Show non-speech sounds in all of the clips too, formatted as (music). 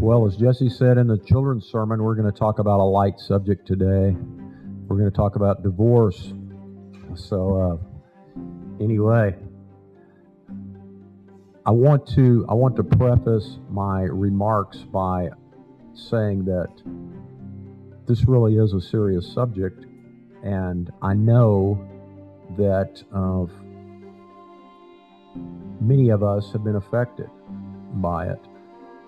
Well, as Jesse said in the children's sermon, we're going to talk about a light subject today. We're going to talk about divorce. So, uh, anyway, I want to I want to preface my remarks by saying that this really is a serious subject, and I know that uh, many of us have been affected by it.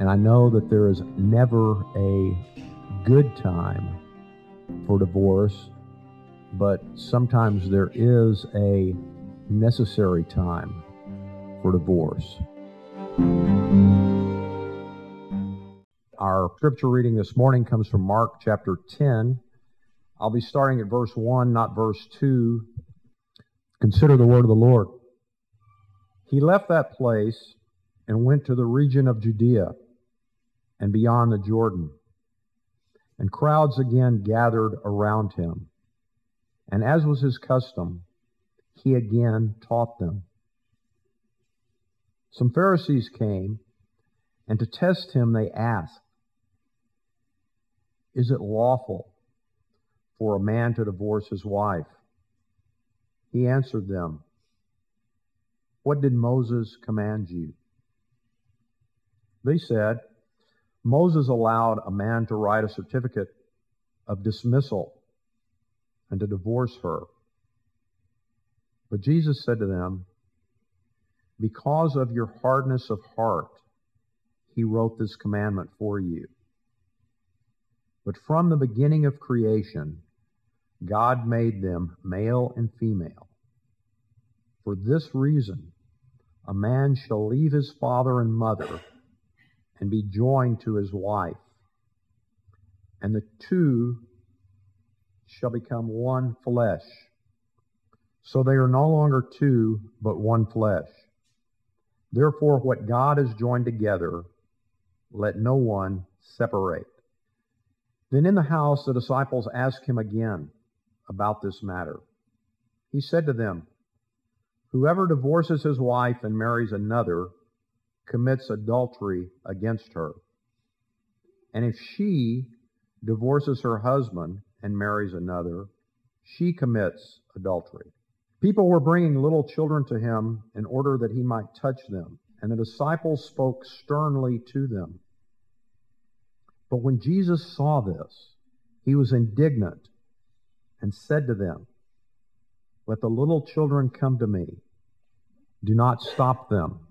And I know that there is never a good time for divorce, but sometimes there is a necessary time for divorce. Our scripture reading this morning comes from Mark chapter 10. I'll be starting at verse 1, not verse 2. Consider the word of the Lord. He left that place and went to the region of Judea and beyond the Jordan. And crowds again gathered around him. And as was his custom, he again taught them. Some Pharisees came, and to test him, they asked, Is it lawful for a man to divorce his wife? He answered them, What did Moses command you? They said, Moses allowed a man to write a certificate of dismissal and to divorce her. But Jesus said to them, Because of your hardness of heart, he wrote this commandment for you. But from the beginning of creation, God made them male and female. For this reason, a man shall leave his father and mother and be joined to his wife. And the two shall become one flesh. So they are no longer two, but one flesh. Therefore, what God has joined together, let no one separate. Then in the house, the disciples asked him again about this matter. He said to them, Whoever divorces his wife and marries another commits adultery against her. And if she divorces her husband and marries another, she commits adultery. People were bringing little children to him in order that he might touch them, and the disciples spoke sternly to them. But when Jesus saw this, he was indignant and said to them, Let the little children come to me. Do not stop them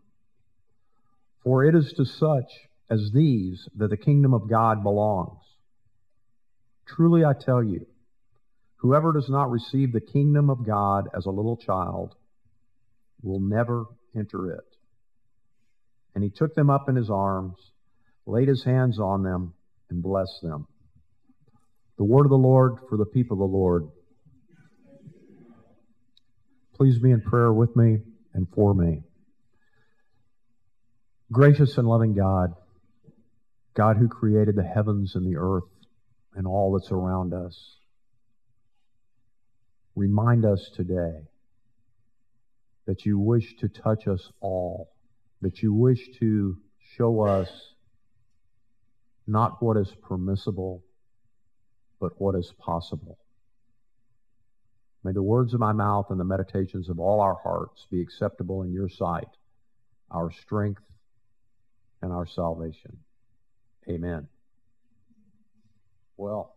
for it is to such as these that the kingdom of God belongs. Truly I tell you, whoever does not receive the kingdom of God as a little child will never enter it. And he took them up in his arms, laid his hands on them, and blessed them. The word of the Lord for the people of the Lord. Please be in prayer with me and for me. Gracious and loving God, God who created the heavens and the earth and all that's around us, remind us today that you wish to touch us all, that you wish to show us not what is permissible, but what is possible. May the words of my mouth and the meditations of all our hearts be acceptable in your sight, our strength and our salvation. Amen. Well,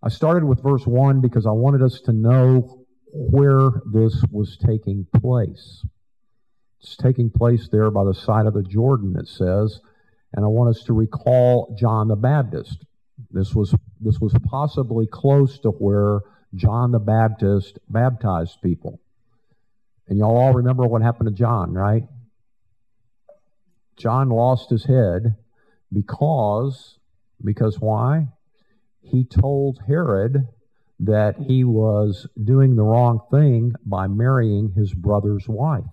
I started with verse 1 because I wanted us to know where this was taking place. It's taking place there by the side of the Jordan, it says, and I want us to recall John the Baptist. This was, this was possibly close to where John the Baptist baptized people. And y'all all remember what happened to John, right? John lost his head because, because why? He told Herod that he was doing the wrong thing by marrying his brother's wife.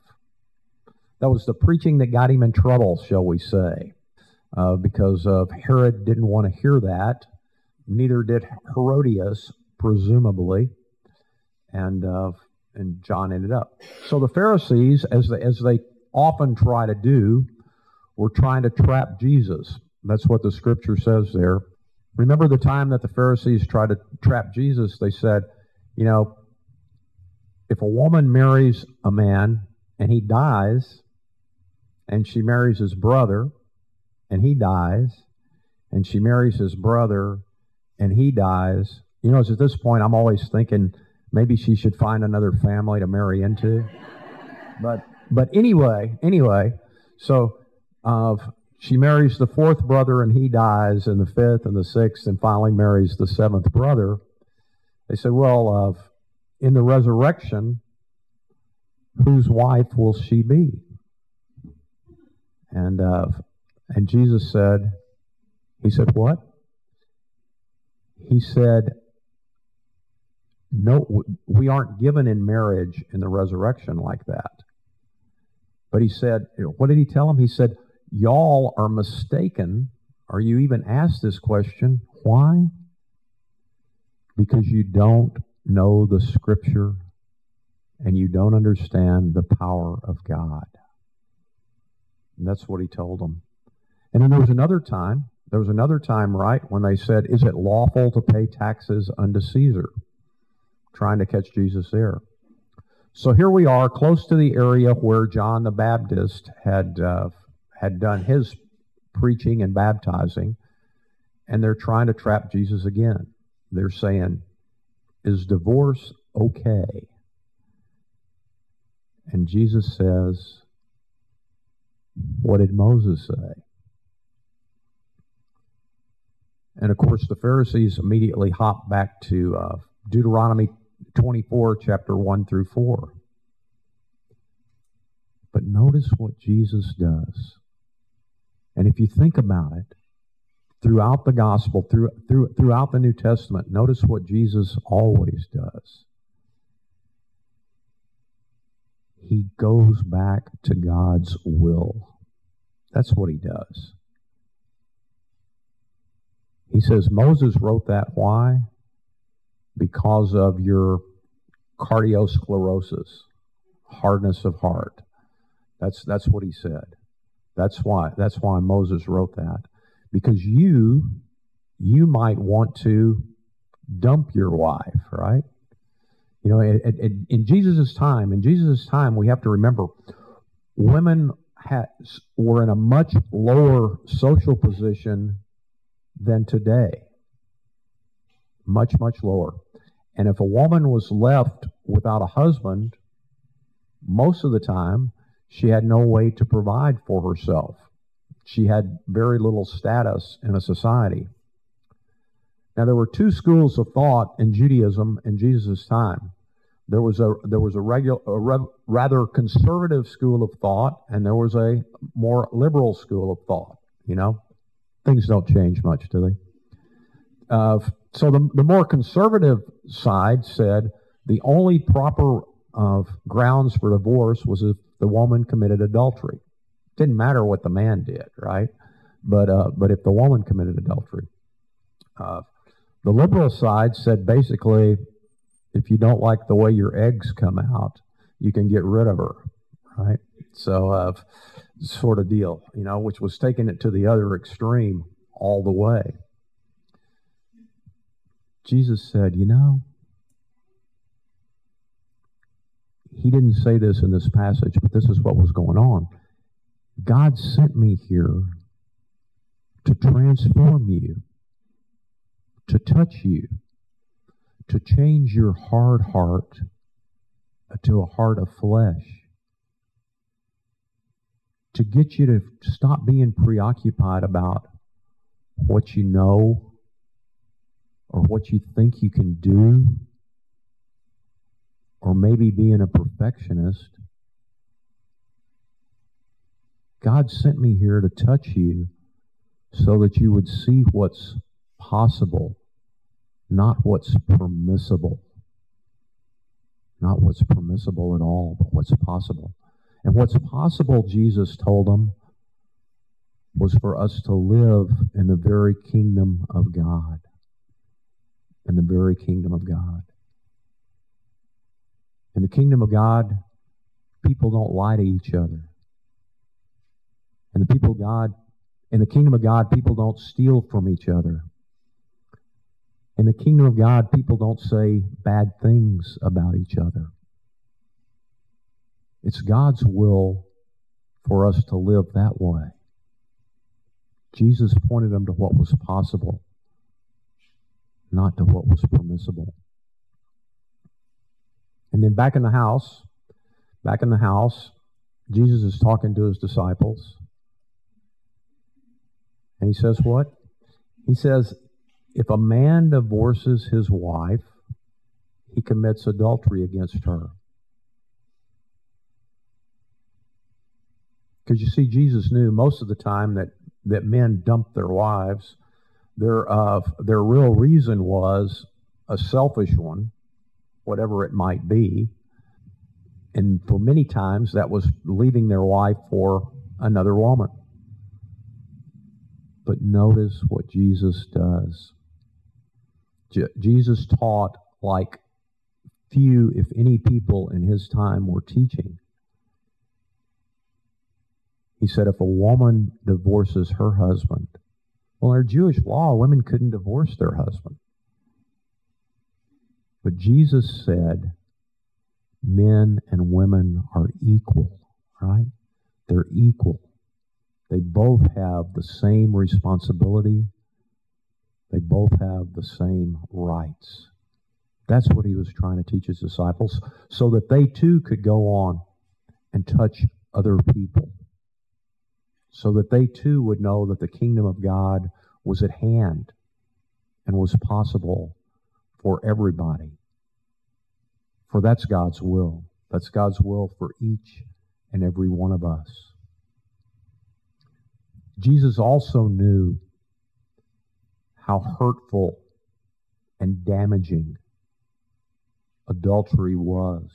That was the preaching that got him in trouble, shall we say, uh, because of Herod didn't want to hear that. Neither did Herodias, presumably, and uh, and John ended up. So the Pharisees, as they, as they often try to do, were trying to trap Jesus That's what the scripture says there. Remember the time that the Pharisees tried to trap Jesus? They said, you know, if a woman marries a man and he dies, and she marries his brother and he dies, and she marries his brother and he dies, you know, it's at this point I'm always thinking maybe she should find another family to marry into. (laughs) but but anyway, anyway, so uh, she marries the fourth brother and he dies, and the fifth and the sixth, and finally marries the seventh brother. They said, well, uh, in the resurrection, whose wife will she be? And uh, and Jesus said, he said what? He said, no, we aren't given in marriage in the resurrection like that. But he said, what did he tell him? He said, y'all are mistaken. Are you even asked this question? Why? Because you don't know the scripture and you don't understand the power of God. And that's what he told them. And then there was another time, there was another time, right, when they said, Is it lawful to pay taxes unto Caesar? Trying to catch Jesus there. So here we are, close to the area where John the Baptist had uh, had done his preaching and baptizing, and they're trying to trap Jesus again. They're saying, "Is divorce okay?" And Jesus says, "What did Moses say?" And of course, the Pharisees immediately hop back to uh, Deuteronomy 24, chapter 1 through 4. But notice what Jesus does. And if you think about it, throughout the gospel, through, through, throughout the New Testament, notice what Jesus always does. He goes back to God's will. That's what he does. He says Moses wrote that. Why? because of your cardiosclerosis, hardness of heart. That's that's what he said. That's why that's why Moses wrote that. Because you you might want to dump your wife, right? You know, it, it, in Jesus' time, in Jesus' time, we have to remember women had, were in a much lower social position than today. Much, much lower. And if a woman was left without a husband, most of the time, she had no way to provide for herself. She had very little status in a society. Now, there were two schools of thought in Judaism in Jesus' time. There was a there was a, regular, a re, rather conservative school of thought, and there was a more liberal school of thought. You know, things don't change much, do they? Uh, so the, the more conservative side said the only proper uh, grounds for divorce was if the woman committed adultery. Didn't matter what the man did, right? But uh, but if the woman committed adultery, uh, the liberal side said basically, if you don't like the way your eggs come out, you can get rid of her, right? So uh, sort of deal, you know, which was taking it to the other extreme all the way. Jesus said, You know, he didn't say this in this passage, but this is what was going on. God sent me here to transform you, to touch you, to change your hard heart to a heart of flesh, to get you to stop being preoccupied about what you know or what you think you can do, or maybe being a perfectionist. God sent me here to touch you so that you would see what's possible, not what's permissible. Not what's permissible at all, but what's possible. And what's possible, Jesus told them, was for us to live in the very kingdom of God in the very kingdom of God. In the kingdom of God, people don't lie to each other. And the people God, In the kingdom of God, people don't steal from each other. In the kingdom of God, people don't say bad things about each other. It's God's will for us to live that way. Jesus pointed them to what was possible, not to what was permissible. And then back in the house, back in the house, Jesus is talking to his disciples. And he says what? He says, if a man divorces his wife, he commits adultery against her. Because you see, Jesus knew most of the time that, that men dumped their wives. Their, uh, their real reason was a selfish one, whatever it might be. And for many times, that was leaving their wife for another woman. But notice what Jesus does. Je- Jesus taught like few, if any, people in his time were teaching. He said if a woman divorces her husband, well, in Jewish law, women couldn't divorce their husband. But Jesus said men and women are equal, right? They're equal. They both have the same responsibility. They both have the same rights. That's what he was trying to teach his disciples so that they too could go on and touch other people. So that they too would know that the kingdom of God was at hand and was possible for everybody. For that's God's will. That's God's will for each and every one of us. Jesus also knew how hurtful and damaging adultery was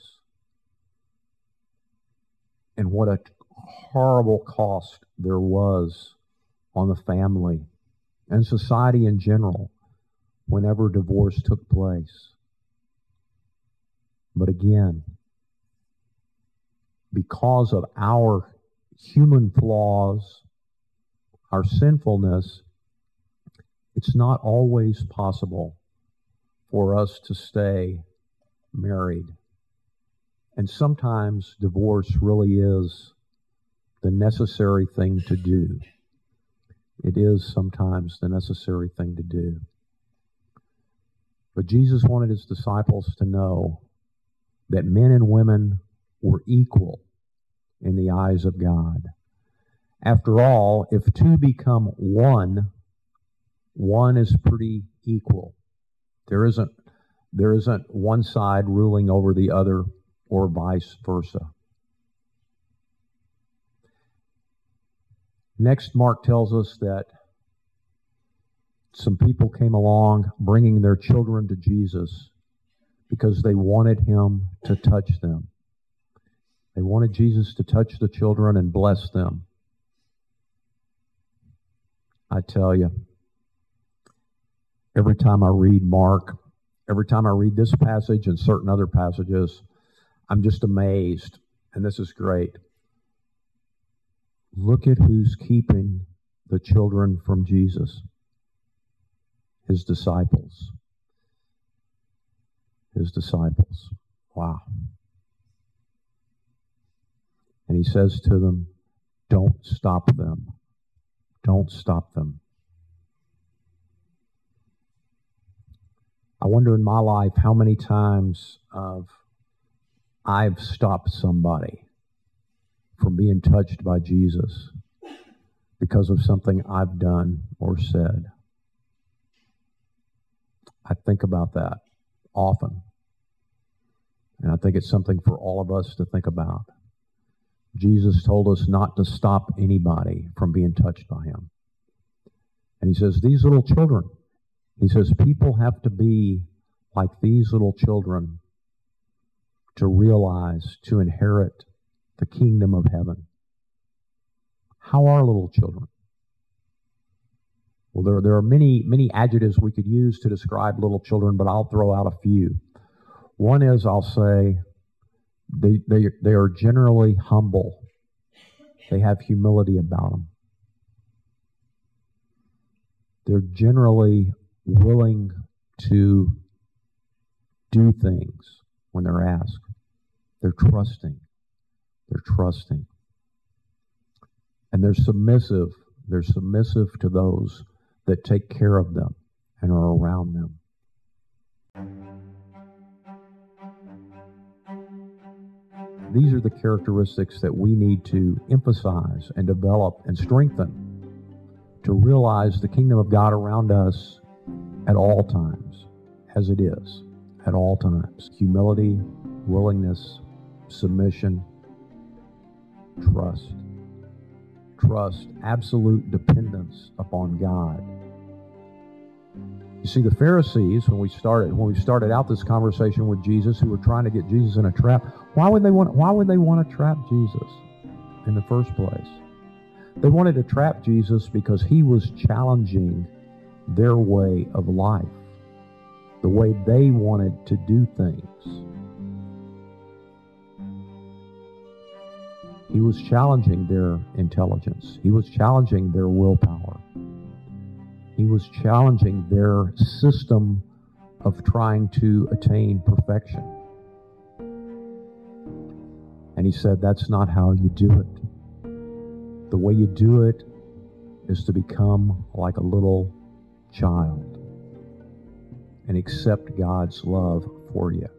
and what a horrible cost there was on the family and society in general whenever divorce took place. But again, because of our human flaws, our sinfulness, it's not always possible for us to stay married. And sometimes divorce really is the necessary thing to do. It is sometimes the necessary thing to do. But Jesus wanted his disciples to know that men and women were equal in the eyes of God. After all, if two become one, one is pretty equal. There isn't there isn't one side ruling over the other or vice versa. Next, Mark tells us that some people came along bringing their children to Jesus because they wanted him to touch them. They wanted Jesus to touch the children and bless them. I tell you, every time I read Mark, every time I read this passage and certain other passages, I'm just amazed. And this is great. Look at who's keeping the children from Jesus his disciples. His disciples. Wow. And he says to them, Don't stop them. Don't stop them. I wonder in my life how many times of I've stopped somebody from being touched by Jesus because of something I've done or said. I think about that often. And I think it's something for all of us to think about. Jesus told us not to stop anybody from being touched by him. And he says, These little children, he says, people have to be like these little children to realize, to inherit the kingdom of heaven. How are little children? Well, there, there are many, many adjectives we could use to describe little children, but I'll throw out a few. One is I'll say they, they, they are generally humble. They have humility about them. they're generally willing to do things when they're asked. They're trusting. They're trusting. And they're submissive. They're submissive to those that take care of them and are around them. These are the characteristics that we need to emphasize and develop and strengthen to realize the kingdom of God around us at all times, as it is, at all times. Humility, willingness, submission, trust. Trust, absolute dependence upon God. You see, the Pharisees, when we started, when we started out this conversation with Jesus, who were trying to get Jesus in a trap, why would they want? Why would they want to trap Jesus in the first place? They wanted to trap Jesus because he was challenging their way of life, the way they wanted to do things. He was challenging their intelligence. He was challenging their willpower. He was challenging their system of trying to attain perfection. And he said, That's not how you do it. The way you do it is to become like a little child and accept God's love for you.